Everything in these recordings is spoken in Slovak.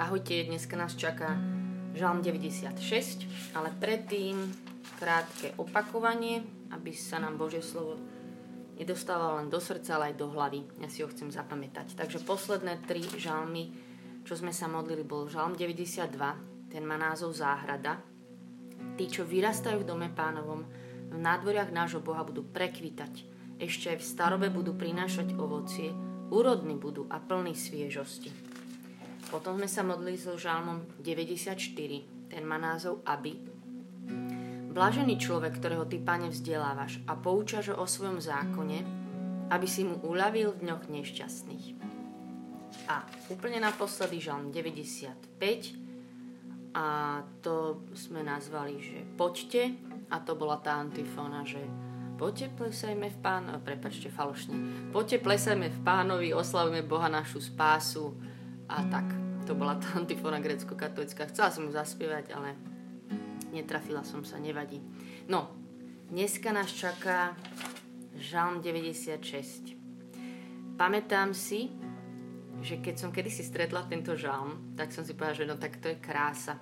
Ahojte, dneska nás čaká Žalm 96, ale predtým krátke opakovanie, aby sa nám Božie slovo nedostávalo len do srdca, ale aj do hlavy. Ja si ho chcem zapamätať. Takže posledné tri žalmy, čo sme sa modlili, bol Žalm 92, ten má názov Záhrada. Tí, čo vyrastajú v dome pánovom, v nádvoriach nášho Boha budú prekvitať. Ešte aj v starobe budú prinášať ovocie, úrodní budú a plní sviežosti. Potom sme sa modlili so žalmom 94, ten má názov Aby. Blažený človek, ktorého ty, pane, vzdelávaš a poučaš o svojom zákone, aby si mu uľavil v dňoch nešťastných. A úplne naposledy žalm 95 a to sme nazvali, že poďte a to bola tá antifóna, že Poďte, plesajme v pánovi, prepačte falošne, poďte, plesajme v pánovi, oslavujme Boha našu spásu a tak. To bola tá antifóna grecko-katolická. Chcela som ju zaspievať, ale netrafila som sa, nevadí. No, dneska nás čaká Žalm 96. Pamätám si, že keď som kedysi stretla tento žalm, tak som si povedala, že no tak to je krása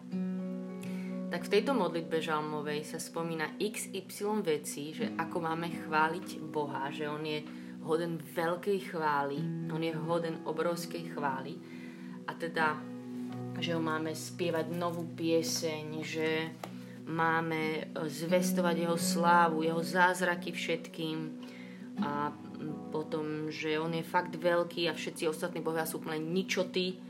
tak v tejto modlitbe žalmovej sa spomína XY vecí, že ako máme chváliť Boha, že On je hoden veľkej chvály, On je hoden obrovskej chvály a teda, že máme spievať novú pieseň, že máme zvestovať Jeho slávu, Jeho zázraky všetkým a potom, že On je fakt veľký a všetci ostatní bohia sú úplne ničoty.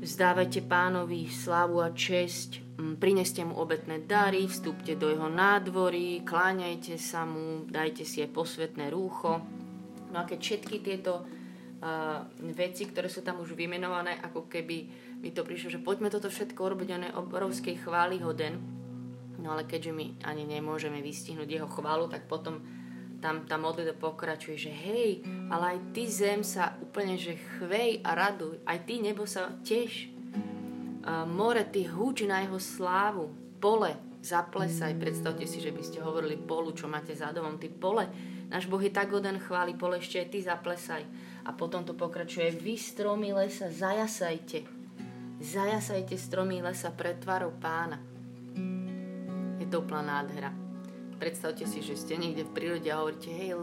Vzdávajte pánovi slávu a česť, Mm, prineste mu obetné dary, vstúpte do jeho nádvory, kláňajte sa mu, dajte si aj posvetné rúcho. No a keď všetky tieto uh, veci, ktoré sú tam už vymenované, ako keby mi to prišlo, že poďme toto všetko urobiť, on je obrovskej chvály hoden. No ale keďže my ani nemôžeme vystihnúť jeho chválu, tak potom tam tá modlitba pokračuje, že hej, ale aj ty zem sa úplne, že chvej a raduj, aj ty nebo sa tiež more, ty húči na jeho slávu, pole, zaplesaj. Predstavte si, že by ste hovorili polu, čo máte za domom, ty pole. Náš Boh je tak hoden chváli, pole ešte aj ty zaplesaj. A potom to pokračuje, vy stromy lesa, zajasajte. Zajasajte stromy lesa pred tvarou pána. Je to úplná nádhera. Predstavte si, že ste niekde v prírode a hovoríte, hej,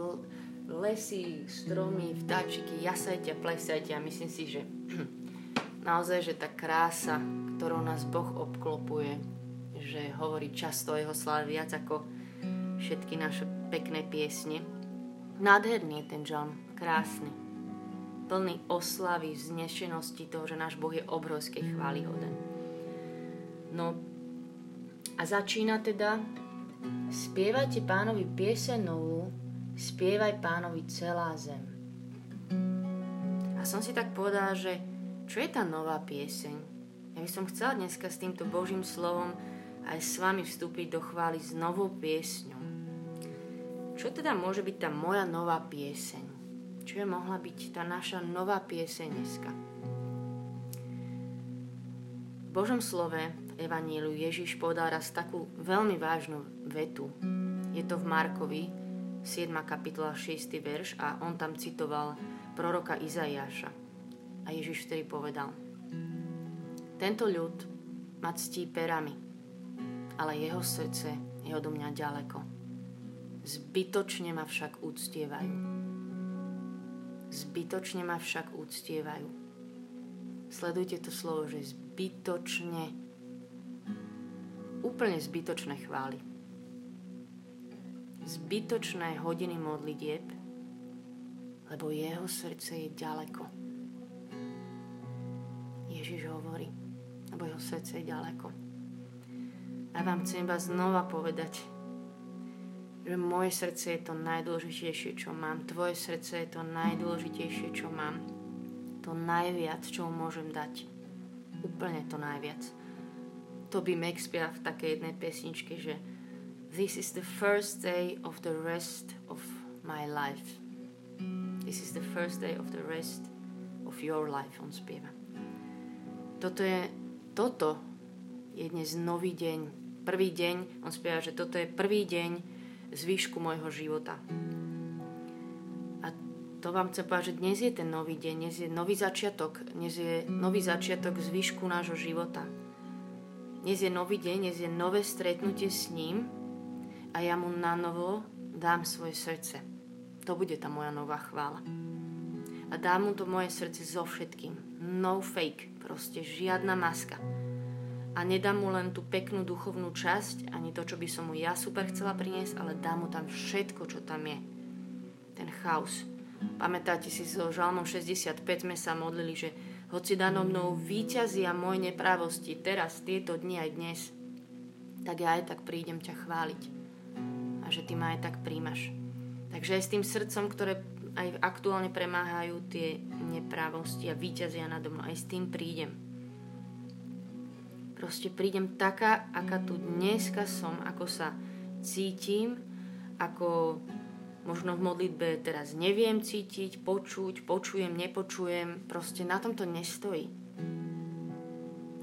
lesy, stromy, vtáčiky, jasajte a plesajte. A myslím si, že naozaj, že tá krása, ktorou nás Boh obklopuje, že hovorí často o jeho sláve viac ako všetky naše pekné piesne. Nádherný je ten žalm, krásny, plný oslavy, vznešenosti toho, že náš Boh je obrovský chválihoden. No a začína teda spievajte pánovi pieseň novú, spievaj pánovi celá zem. A som si tak povedala, že čo je tá nová pieseň? Ja by som chcela dneska s týmto Božím slovom aj s vami vstúpiť do chvály s novou piesňou. Čo teda môže byť tá moja nová pieseň? Čo je mohla byť tá naša nová pieseň dneska? V Božom slove Evaníliu Ježiš povedal raz takú veľmi vážnu vetu. Je to v Markovi, 7. kapitola 6. verš a on tam citoval proroka Izajáša. A Ježiš vtedy povedal, tento ľud ma ctí perami, ale jeho srdce je odo mňa ďaleko. Zbytočne ma však úctievajú. Zbytočne ma však úctievajú. Sledujte to slovo, že zbytočne, úplne zbytočné chvály. Zbytočné hodiny modlitieb, lebo jeho srdce je ďaleko Ježiš hovorí, lebo jeho srdce je ďaleko. A vám chcem iba znova povedať, že moje srdce je to najdôležitejšie, čo mám. Tvoje srdce je to najdôležitejšie, čo mám. To najviac, čo môžem dať. Úplne to najviac. To by Max spieva v takej jednej pesničke, že This is the first day of the rest of my life. This is the first day of the rest of your life, on spieva. Toto je, toto je dnes nový deň. Prvý deň, on spieva, že toto je prvý deň z výšku môjho života. A to vám chcem povedať, že dnes je ten nový deň, dnes je nový začiatok, dnes je nový začiatok zvyšku nášho života. Dnes je nový deň, dnes je nové stretnutie s ním a ja mu na novo dám svoje srdce. To bude tá moja nová chvála. A dám mu to moje srdce so všetkým. No fake, proste žiadna maska. A nedám mu len tú peknú duchovnú časť, ani to, čo by som mu ja super chcela priniesť, ale dám mu tam všetko, čo tam je. Ten chaos, Pamätáte si, so Žalmom 65 sme sa modlili, že hoci dano mnou výťazia môj neprávosti teraz, tieto dni aj dnes, tak ja aj tak prídem ťa chváliť. A že ty ma aj tak príjmaš. Takže aj s tým srdcom, ktoré aj aktuálne premáhajú tie neprávosti a výťazia nado mnou, aj s tým prídem. Proste prídem taká, aká tu dneska som, ako sa cítim, ako Možno v modlitbe teraz neviem cítiť, počuť, počujem, nepočujem. Proste na tom to nestojí.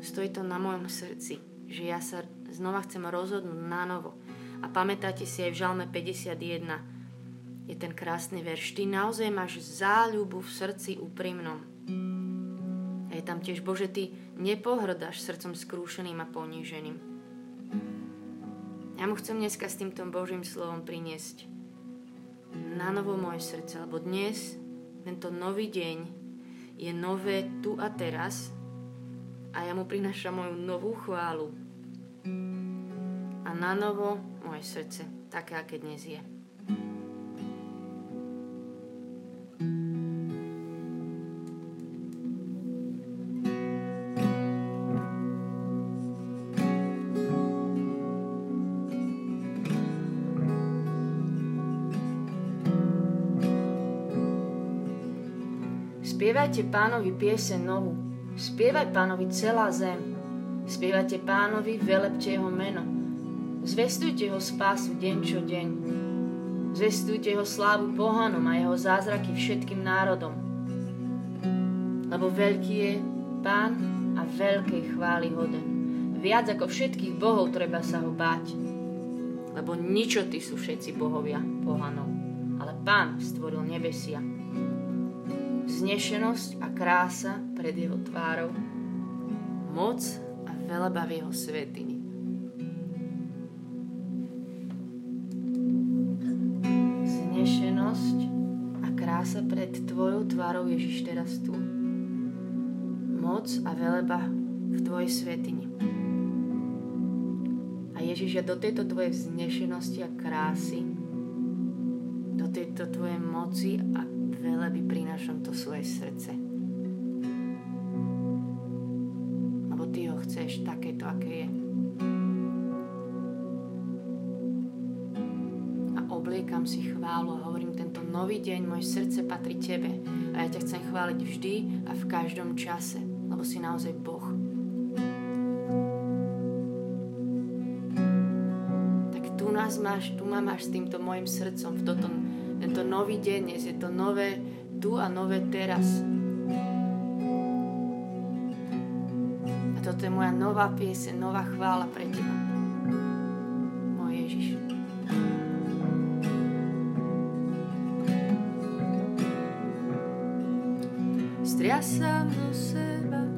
Stojí to na mojom srdci, že ja sa znova chcem rozhodnúť na novo. A pamätáte si aj v Žalme 51 je ten krásny verš. Ty naozaj máš záľubu v srdci úprimnom. Je tam tiež, Bože, Ty nepohrdáš srdcom skrúšeným a poníženým. Ja mu chcem dneska s týmto Božím slovom priniesť na novo moje srdce, lebo dnes, tento nový deň, je nové tu a teraz a ja mu prinášam moju novú chválu a na novo moje srdce, také, aké dnes je. Spievajte pánovi piese novú, spievaj pánovi celá zem. Spievajte pánovi, velepte jeho meno. Zvestujte ho spásu deň čo deň. Zvestujte jeho slávu pohanom a jeho zázraky všetkým národom. Lebo veľký je pán a veľkej chvály hoden. Viac ako všetkých bohov treba sa ho báť. Lebo ničoty sú všetci bohovia pohanov. Ale pán stvoril nebesia vznešenosť a krása pred jeho tvárou, moc a veleba v jeho svetini. Vznešenosť a krása pred tvojou tvárou, Ježiš, teraz tu. Moc a veleba v tvojej svetini. A Ježiš, ja do tejto tvojej vznešenosti a krásy, do tejto tvojej moci a veleby prinášam to svoje srdce. Lebo ty ho chceš takéto, aké je. A obliekam si chválu a hovorím, tento nový deň, moje srdce patrí tebe. A ja ťa chcem chváliť vždy a v každom čase, lebo si naozaj Boh. Tak tu nás máš, tu ma máš s týmto mojim srdcom v toto tento nový deň, je to nové tu a nové teraz. A toto je moja nová piese, nová chvála pre teba. Môj Ježiš. Striasam do seba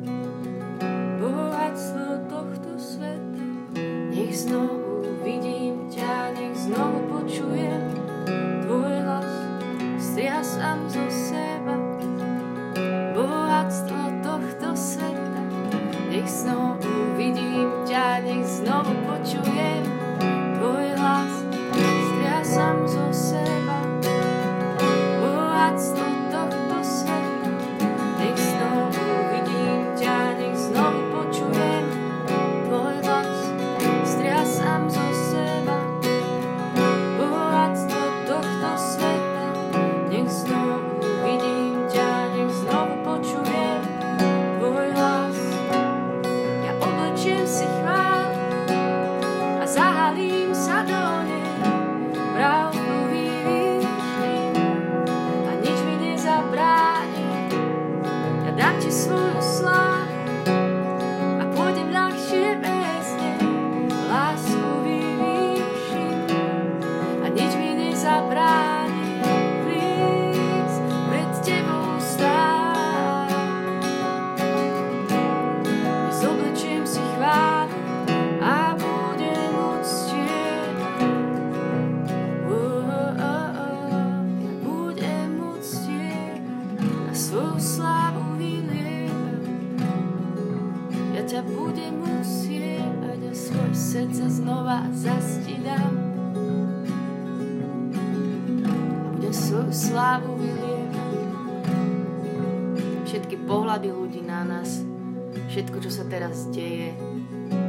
teraz deje,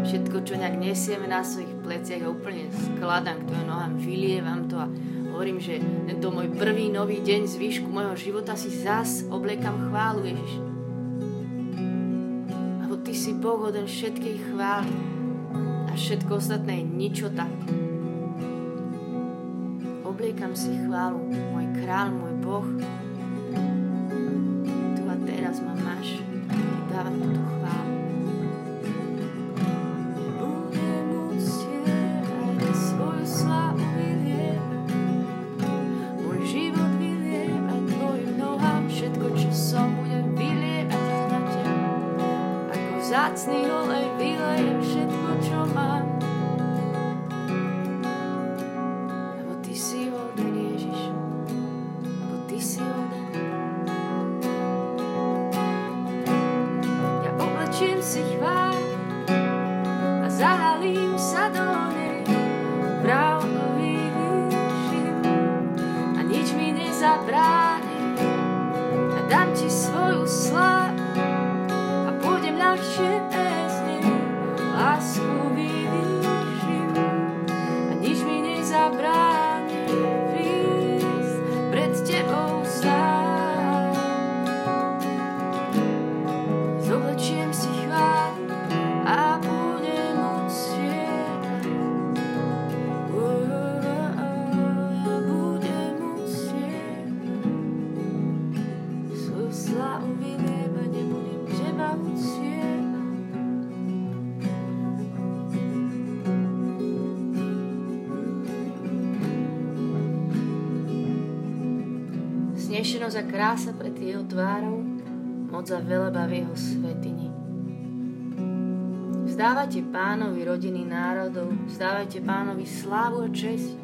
všetko, čo nejak nesieme na svojich pleciach, úplne skladám k tvojim nohám, vylievam to a hovorím, že tento môj prvý nový deň z výšku môjho života si zas obliekam chválu, Ježiš. Lebo Ty si Boh hoden všetkej chvály a všetko ostatné je ničota. Obliekam si chválu, môj kráľ, môj Boh. Tu a teraz ma máš. Dávam túto jeho tvárou, moc a veleba v jeho svetini. Vzdávajte pánovi rodiny národov, vzdávajte pánovi slávu a česť.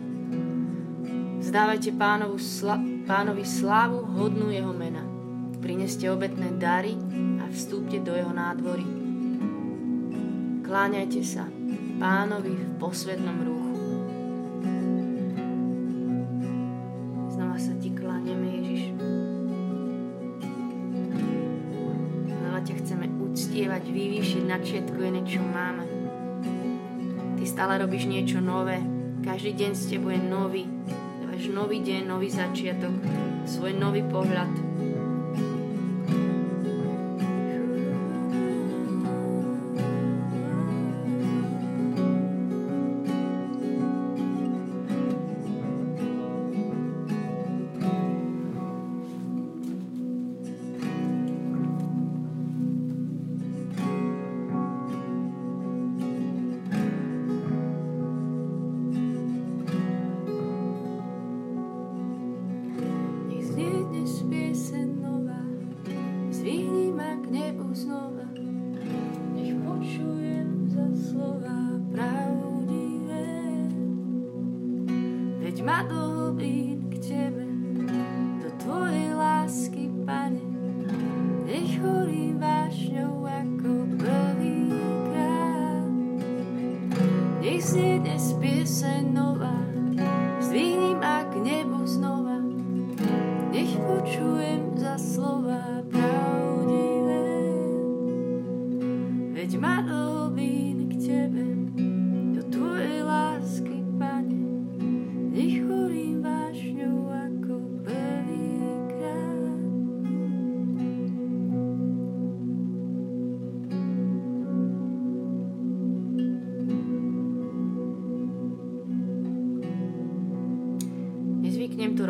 Vzdávajte pánovu sla- pánovi slávu hodnú jeho mena. Prineste obetné dary a vstúpte do jeho nádvory. Kláňajte sa pánovi v posvetnom rúchu. Vyvýšiť nad všetko iné, čo máme. Ty stále robíš niečo nové. Každý deň s tebou je nový. Dávaš nový deň, nový začiatok, svoj nový pohľad.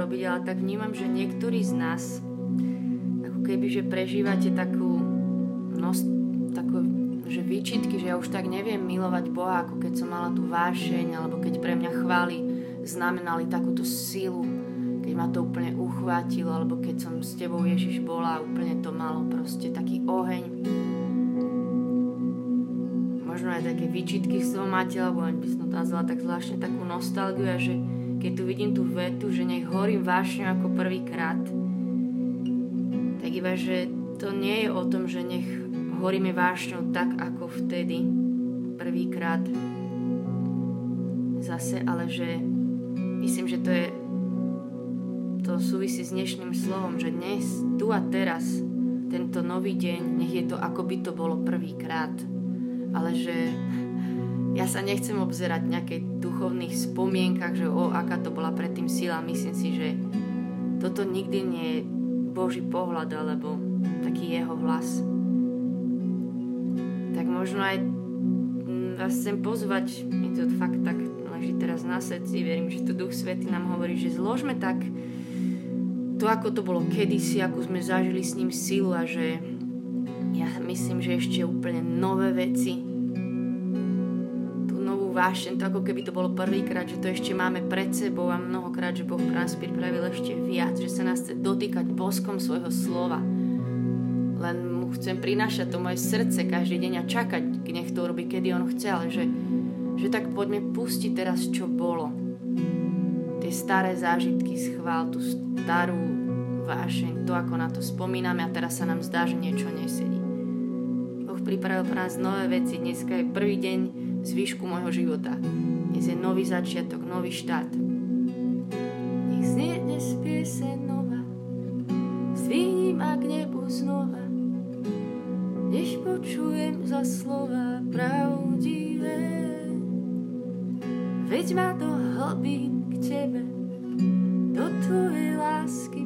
Robiť, ale tak vnímam, že niektorí z nás ako keby, že prežívate takú nos, takú, že výčitky, že ja už tak neviem milovať Boha, ako keď som mala tú vášeň, alebo keď pre mňa chvály znamenali takúto silu, keď ma to úplne uchvátilo, alebo keď som s tebou Ježiš bola úplne to malo proste taký oheň. Možno aj také výčitky z toho máte, alebo by som to nazvala tak zvláštne takú nostalgiu že keď tu vidím tú vetu, že nech horím vášňou ako prvýkrát, tak iba, že to nie je o tom, že nech horíme vášňou tak, ako vtedy, prvýkrát. Zase, ale že myslím, že to je to súvisí s dnešným slovom, že dnes, tu a teraz, tento nový deň, nech je to ako by to bolo prvýkrát. Ale že ja sa nechcem obzerať v nejakej duchovných spomienkach, že o, aká to bola predtým sila. Myslím si, že toto nikdy nie je Boží pohľad alebo taký jeho hlas. Tak možno aj mm, vás chcem pozvať, mi to fakt tak leží teraz na srdci, verím, že tu Duch Svety nám hovorí, že zložme tak to, ako to bolo kedysi, ako sme zažili s ním silu a že ja myslím, že ešte úplne nové veci. Vášeň, to ako keby to bolo prvýkrát, že to ešte máme pred sebou a mnohokrát, že Boh pre nás pripravil ešte viac, že sa nás chce dotýkať boskom svojho slova. Len mu chcem prinášať to moje srdce každý deň a čakať, nech to urobí, kedy on chce, ale že, že tak poďme pustiť teraz, čo bolo tie staré zážitky schvál, tú starú vášeň, to ako na to spomíname a teraz sa nám zdá, že niečo nesedí. Boh pripravil pre nás nové veci, dneska je prvý deň zvyšku môjho života. Dnes je nový začiatok, nový štát. Nech znie dnes piese nová, zdvihni ma k nebu znova, nech počujem za slova pravdivé. Veď ma do hlbín Tebe, do Tvojej lásky,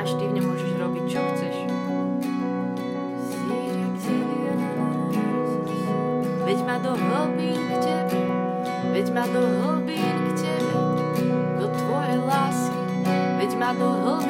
máš, Ty v ňom môžeš robiť, čo chceš. Veď ma do hlbín k Tebe, veď ma do hlbín k Tebe, do Tvojej lásky, veď ma do hlbín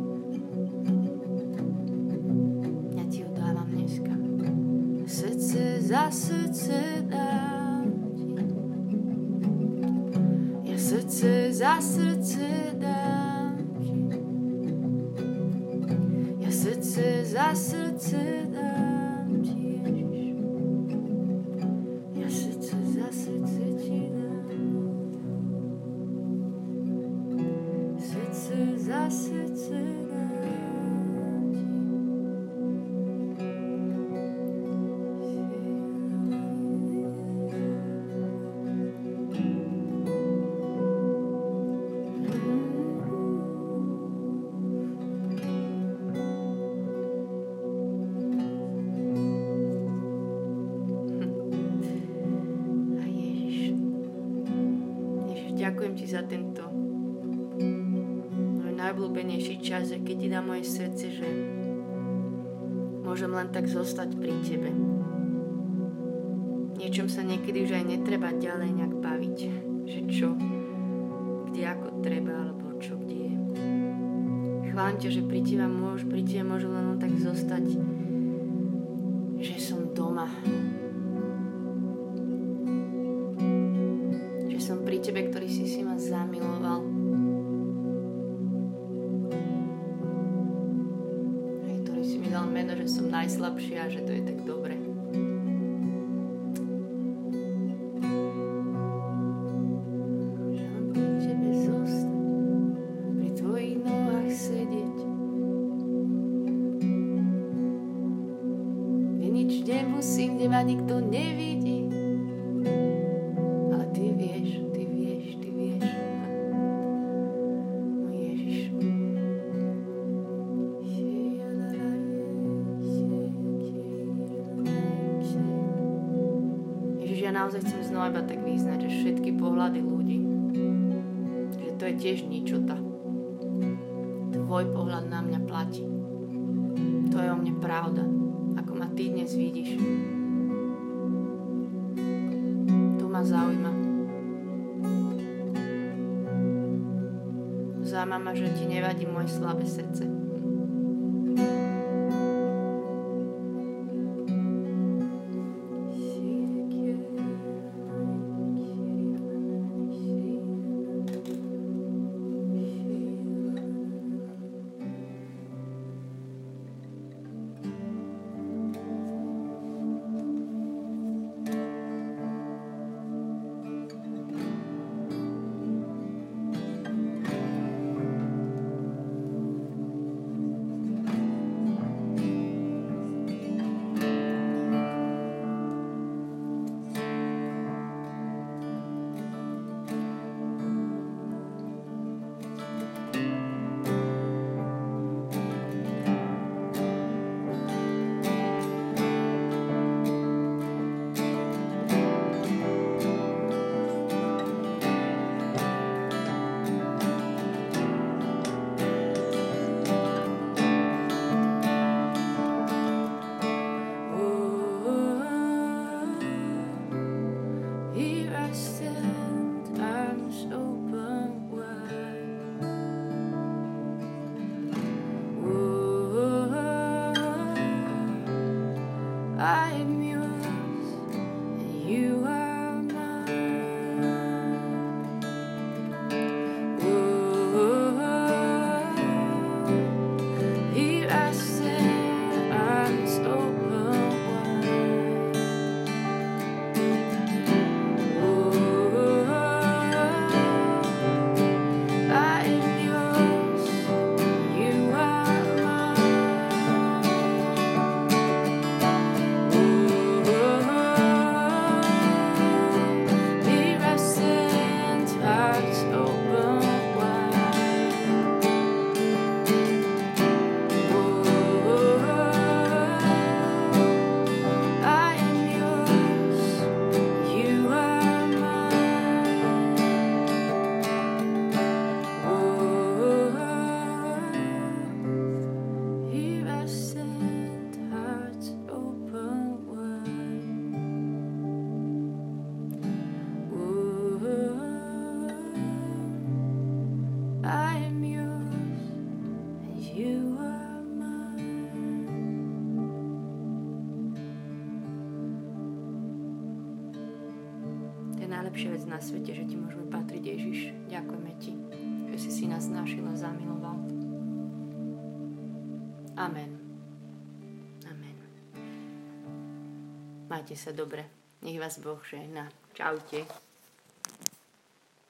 Srdce dám ti. Ja srdce za srdce dám ti. Ja srdce za srdce za čas, keď ti dá moje srdce, že môžem len tak zostať pri tebe. Niečom sa niekedy už aj netreba ďalej nejak baviť, že čo, kde ako treba, alebo čo, kde je. Chválim ťa, že pri tebe môžem, pri tebe môžem len tak zostať, že som doma, že som najslabšia a že to je naozaj chcem znova iba tak význať, že všetky pohľady ľudí, že to je tiež ničota. Tvoj pohľad na mňa platí. To je o mne pravda, ako ma ty dnes vidíš. To ma zaujíma. Zaujíma ma, že ti nevadí moje slabé srdce. I Majte sa dobre. Nech vás Boh žehná. Čaute.